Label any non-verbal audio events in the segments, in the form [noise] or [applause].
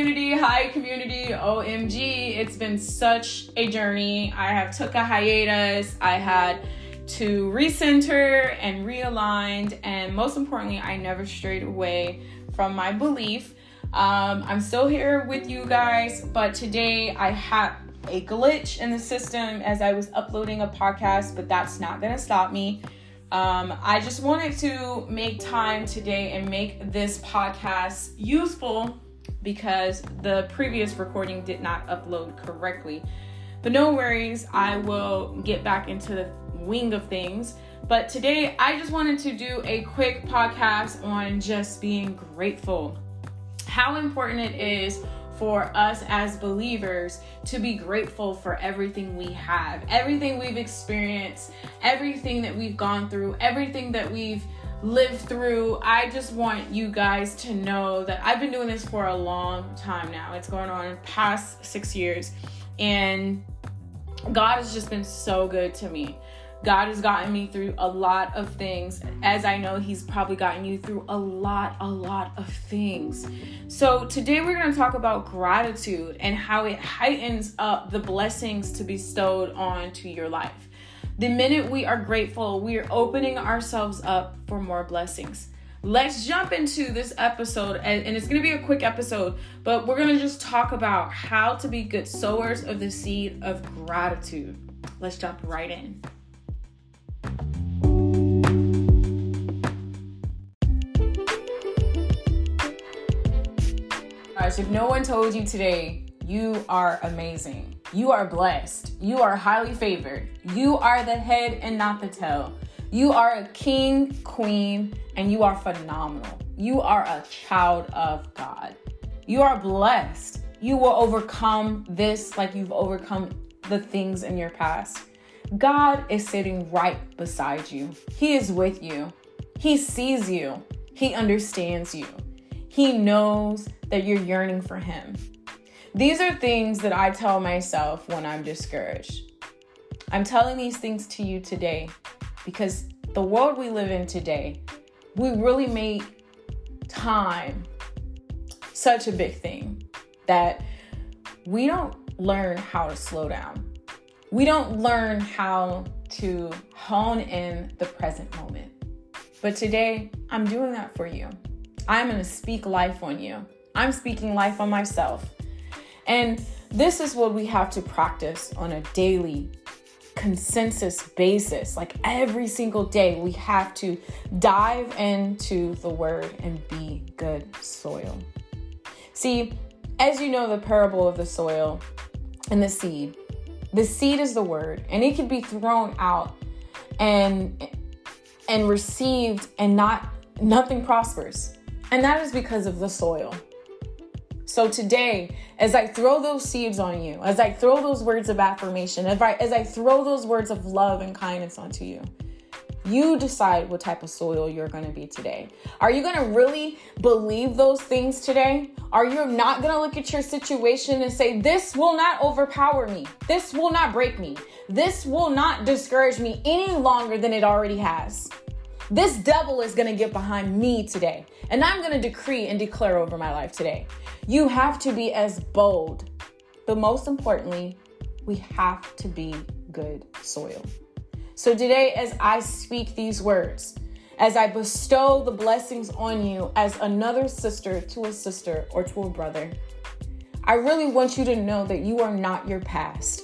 community. Hi, community. OMG. It's been such a journey. I have took a hiatus. I had to recenter and realigned. And most importantly, I never strayed away from my belief. Um, I'm still here with you guys, but today I had a glitch in the system as I was uploading a podcast, but that's not going to stop me. Um, I just wanted to make time today and make this podcast useful because the previous recording did not upload correctly. But no worries, I will get back into the wing of things. But today, I just wanted to do a quick podcast on just being grateful. How important it is for us as believers to be grateful for everything we have, everything we've experienced, everything that we've gone through, everything that we've lived through. I just want you guys to know that I've been doing this for a long time now. It's going on past six years. And God has just been so good to me. God has gotten me through a lot of things, as I know He's probably gotten you through a lot, a lot of things. So, today we're going to talk about gratitude and how it heightens up the blessings to be bestowed onto your life. The minute we are grateful, we are opening ourselves up for more blessings. Let's jump into this episode, and, it's going to be a quick episode, but we're going to just talk about how to be good sowers of the seed of gratitude. Let's jump right in. All right, so if no one told you today, you are amazing. You are blessed. You are highly favored. You are the head and not the tail. You are a king, queen, and you are phenomenal. You are a child of God. You are blessed. You will overcome this like you've overcome the things in your past. God is sitting right beside you. He is with you. He sees you. He understands you. He knows that you're yearning for Him. These are things that I tell myself when I'm discouraged. I'm telling these things to you today because the world we live in today, we really make time such a big thing that we don't learn how to slow down we don't learn how to hone in the present moment. But today, I'm doing that for you. I'm to speak life on you. I'm speaking life on myself. And this is what we have to practice on a daily consensus basis. Like every single day, we have to dive into the word and be good soil. See, as you know, the parable of the soil and the seed, the seed is the word, and it can be thrown out and and received and not nothing prospers. And that is because of the soil. So today, as I throw those seeds on you, as I throw those words of affirmation, as I, as I throw those words of love and kindness onto you, you decide what type of soil you're going to be today. Are you going to really believe those things today? Are you not going to look at your situation and say, This will not overpower me? This will not break me? This will not discourage me any longer than it already has? This devil is to get behind me today. And I'm to decree and declare over my life today. You have to be as bold, but most importantly, we have to be good soil. So today, as I speak these words, as I bestow the blessings on you as another sister to a sister or to a brother, I really want you to know that you are not your past.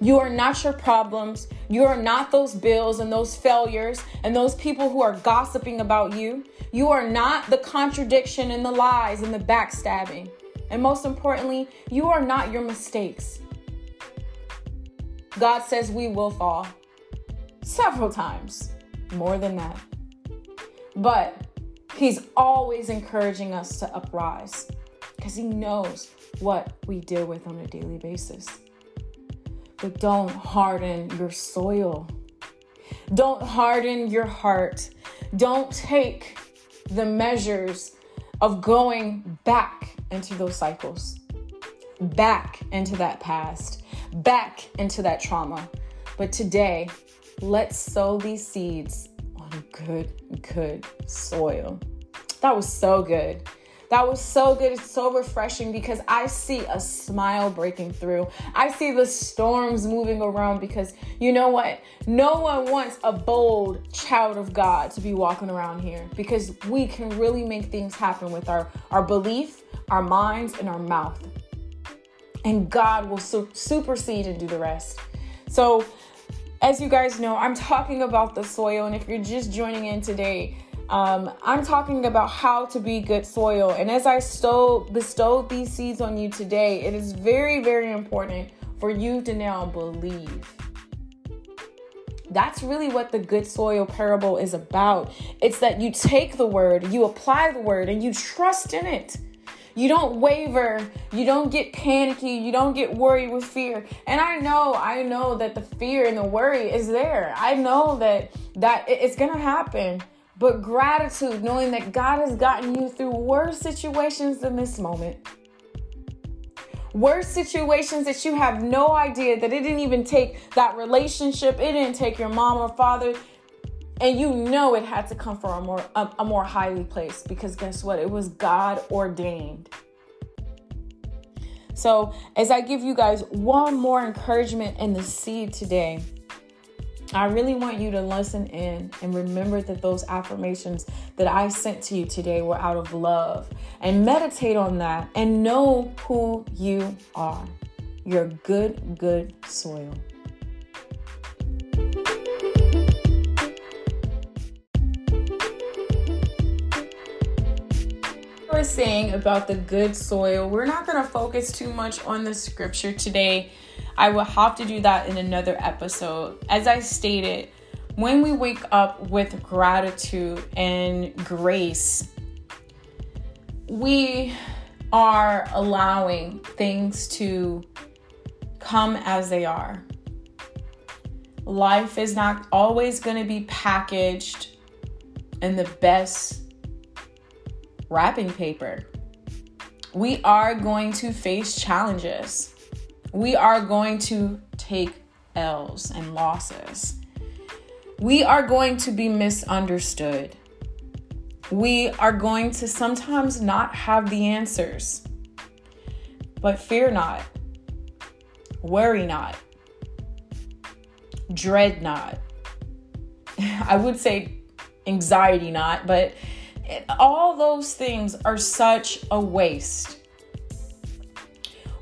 You are not your problems. You are not those bills and those failures and those people who are gossiping about you. You are not the contradiction and the lies and the backstabbing. And most importantly, you are not your mistakes. God says we will fall several times, more than that. But He's always encouraging us to uprise because He knows what we deal with on a daily basis. But don't harden your soil. Don't harden your heart. Don't take the measures of going back into those cycles, back into that past, back into that trauma. But today, Let's sow these seeds on good, good soil. That was so good. That was so good. It's so refreshing because I see a smile breaking through. I see the storms moving around because you know what? No one wants a bold child of God to be walking around here because we can really make things happen with our, our belief, our minds, and our mouth. And God will su- supersede and do the rest. So, as you guys know, I'm talking about the soil. And if you're just joining in today, um, I'm talking about how to be good soil. And as I stole, bestowed these seeds on you today, it is very, very important for you to now believe. That's really what the good soil parable is about. It's that you take the word, you apply the word, and you trust in it. You don't waver, you don't get panicky, you don't get worried with fear. And I know, I know that the fear and the worry is there. I know that that it's going to happen. But gratitude, knowing that God has gotten you through worse situations than this moment. Worse situations that you have no idea that it didn't even take that relationship, it didn't take your mom or father, and you know it had to come from a more a, a more highly placed because guess what? It was God ordained. So, as I give you guys one more encouragement in the seed today, I really want you to listen in and remember that those affirmations that I sent to you today were out of love and meditate on that and know who you are. You're good, good soil. Was saying about the good soil, we're not going to focus too much on the scripture today I will have to do that in another episode. As I stated, when we wake up with gratitude and grace, we are allowing things to come as they are. Life is not always going to be packaged in the best wrapping paper. We are going to face challenges we are going to take L's and losses. We are going to be misunderstood. We are going to sometimes not have the answers. But fear not, worry not, dread not. [laughs] I would say anxiety not, but all those things are such a waste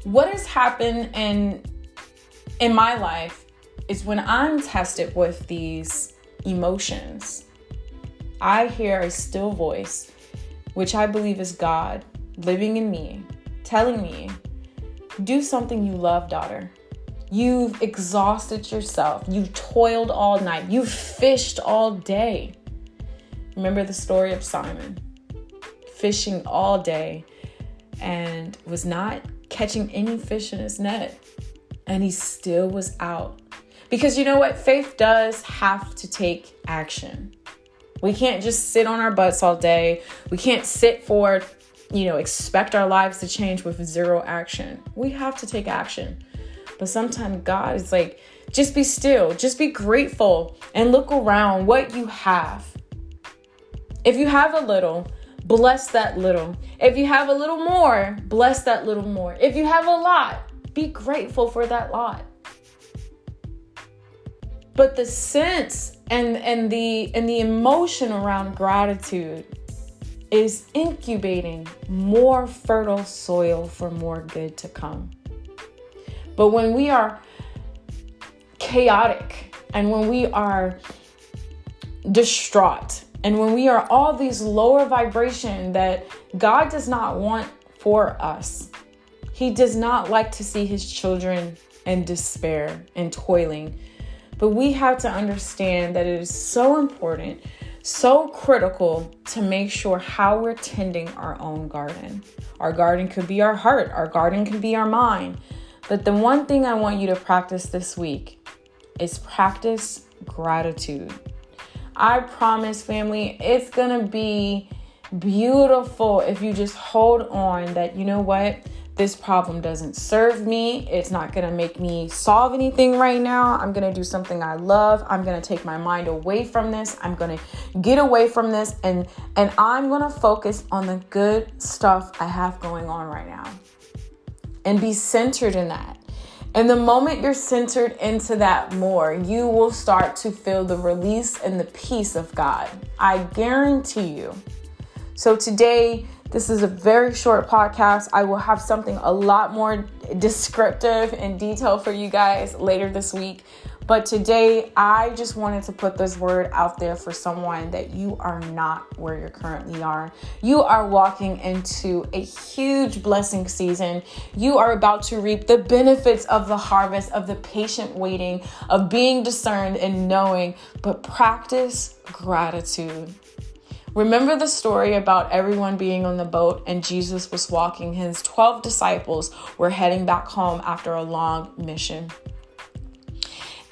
what has happened in in my life is when I'm tested with these emotions, I hear a still voice, which I believe is God living in me, telling me, do something you love, daughter. You've exhausted yourself. You've toiled all night. You've fished all day. Remember the story of Simon fishing all day and was not catching any fish in his net. And he still was out. Because you know what? Faith does have to take action. We can't just sit on our butts all day. We can't sit for, you know, expect our lives to change with zero action. We have to take action. But sometimes God is like, just be still, just be grateful, and look around what you have. If you have a little, bless that little. If you have a little more, bless that little more. If you have a lot, be grateful for that lot. But the sense and and the and the emotion around gratitude is incubating more fertile soil for more good to come. But when we are chaotic and when we are distraught and when we are all these lower vibration that God does not want for us, He does not like to see His children in despair and toiling. But we have to understand that it is so important, so critical to make sure how we're tending our own garden. Our garden could be our heart, our garden can be our mind. But the one thing I want you to practice this week is practice gratitude. I promise, family, it's gonna be beautiful if you just hold on that you know what this problem doesn't serve me. It's not to make me solve anything right now. I'm to do something I love. I'm to take my mind away from this. I'm to get away from this and and I'm to focus on the good stuff I have going on right now. And be centered in that. And the moment you're centered into that more, you will start to feel the release and the peace of God. I guarantee you. So today, this is a very short podcast. I will have something a lot more descriptive and detailed for you guys later this week. But today, I just wanted to put this word out there for someone that you are not where you currently are. You are walking into a huge blessing season. You are about to reap the benefits of the harvest, of the patient waiting, of being discerned and knowing, but practice gratitude. Remember the story about everyone being on the boat and Jesus was walking. His 12 disciples were heading back home after a long mission.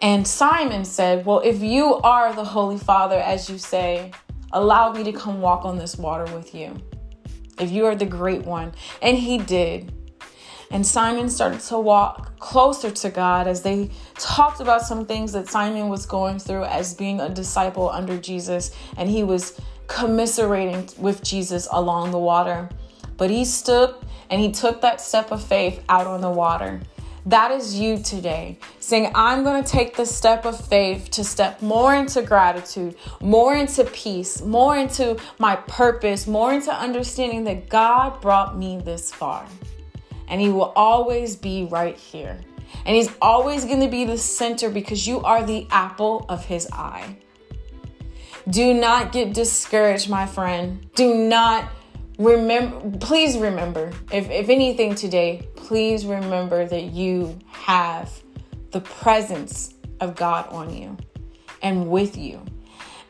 And Simon said, Well, if you are the Holy Father, as you say, allow me to come walk on this water with you. If you are the great one. And he did. And Simon started to walk closer to God as they talked about some things that Simon was going through as being a disciple under Jesus. And he was commiserating with Jesus along the water. But he stood and he took that step of faith out on the water. That is you today, saying, I'm going to take the step of faith to step more into gratitude, more into peace, more into my purpose, more into understanding that God brought me this far. And He will always be right here. And He's always going to be the center because you are the apple of His eye. Do not get discouraged, my friend. Do not remember, please remember, if, if anything today, please remember that you have the presence of God on you and with you.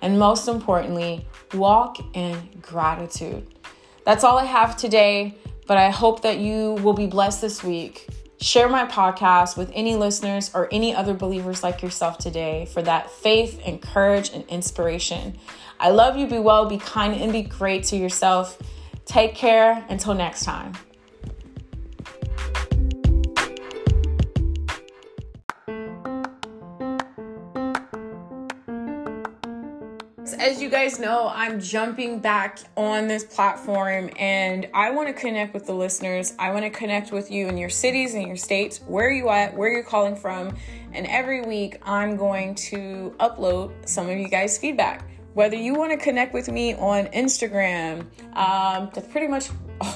And most importantly, walk in gratitude. That's all I have today, but I hope that you will be blessed this week. Share my podcast with any listeners or any other believers like yourself today for that faith and courage and inspiration. I love you. Be well, be kind, and be great to yourself. Take care. Until next time. You guys know, I'm jumping back on this platform and I want to connect with the listeners. I want to connect with you in your cities and your states, where you at, where you're calling from. And every week I'm going to upload some of you guys' feedback. Whether you want to connect with me on Instagram, um, that's pretty much [laughs]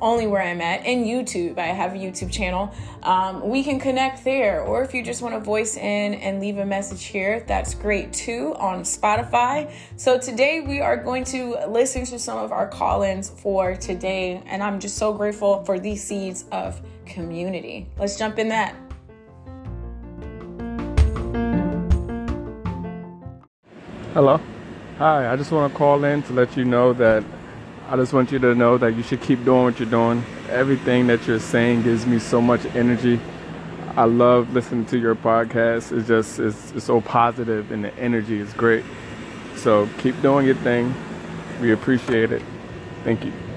only where I'm at, and YouTube. I have a YouTube channel. Um, we can connect there, or if you just want to voice in and leave a message here, that's great too on Spotify. So today we are going to listen to some of our call ins for today, and I'm just so grateful for these seeds of community. Let's jump in that. Hello. Hi, I just want to call in to let you know that I just want you to know that you should keep doing what you're doing. Everything that you're saying gives me so much energy. I love listening to your podcast. It's just it's, it's so positive and the energy is great. So keep doing your thing. We appreciate it. Thank you. Thank you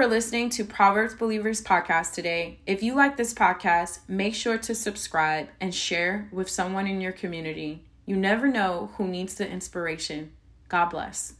for listening to Proverbs Believers podcast today. If you like this podcast, make sure to subscribe and share with someone in your community. You never know who needs the inspiration. God bless.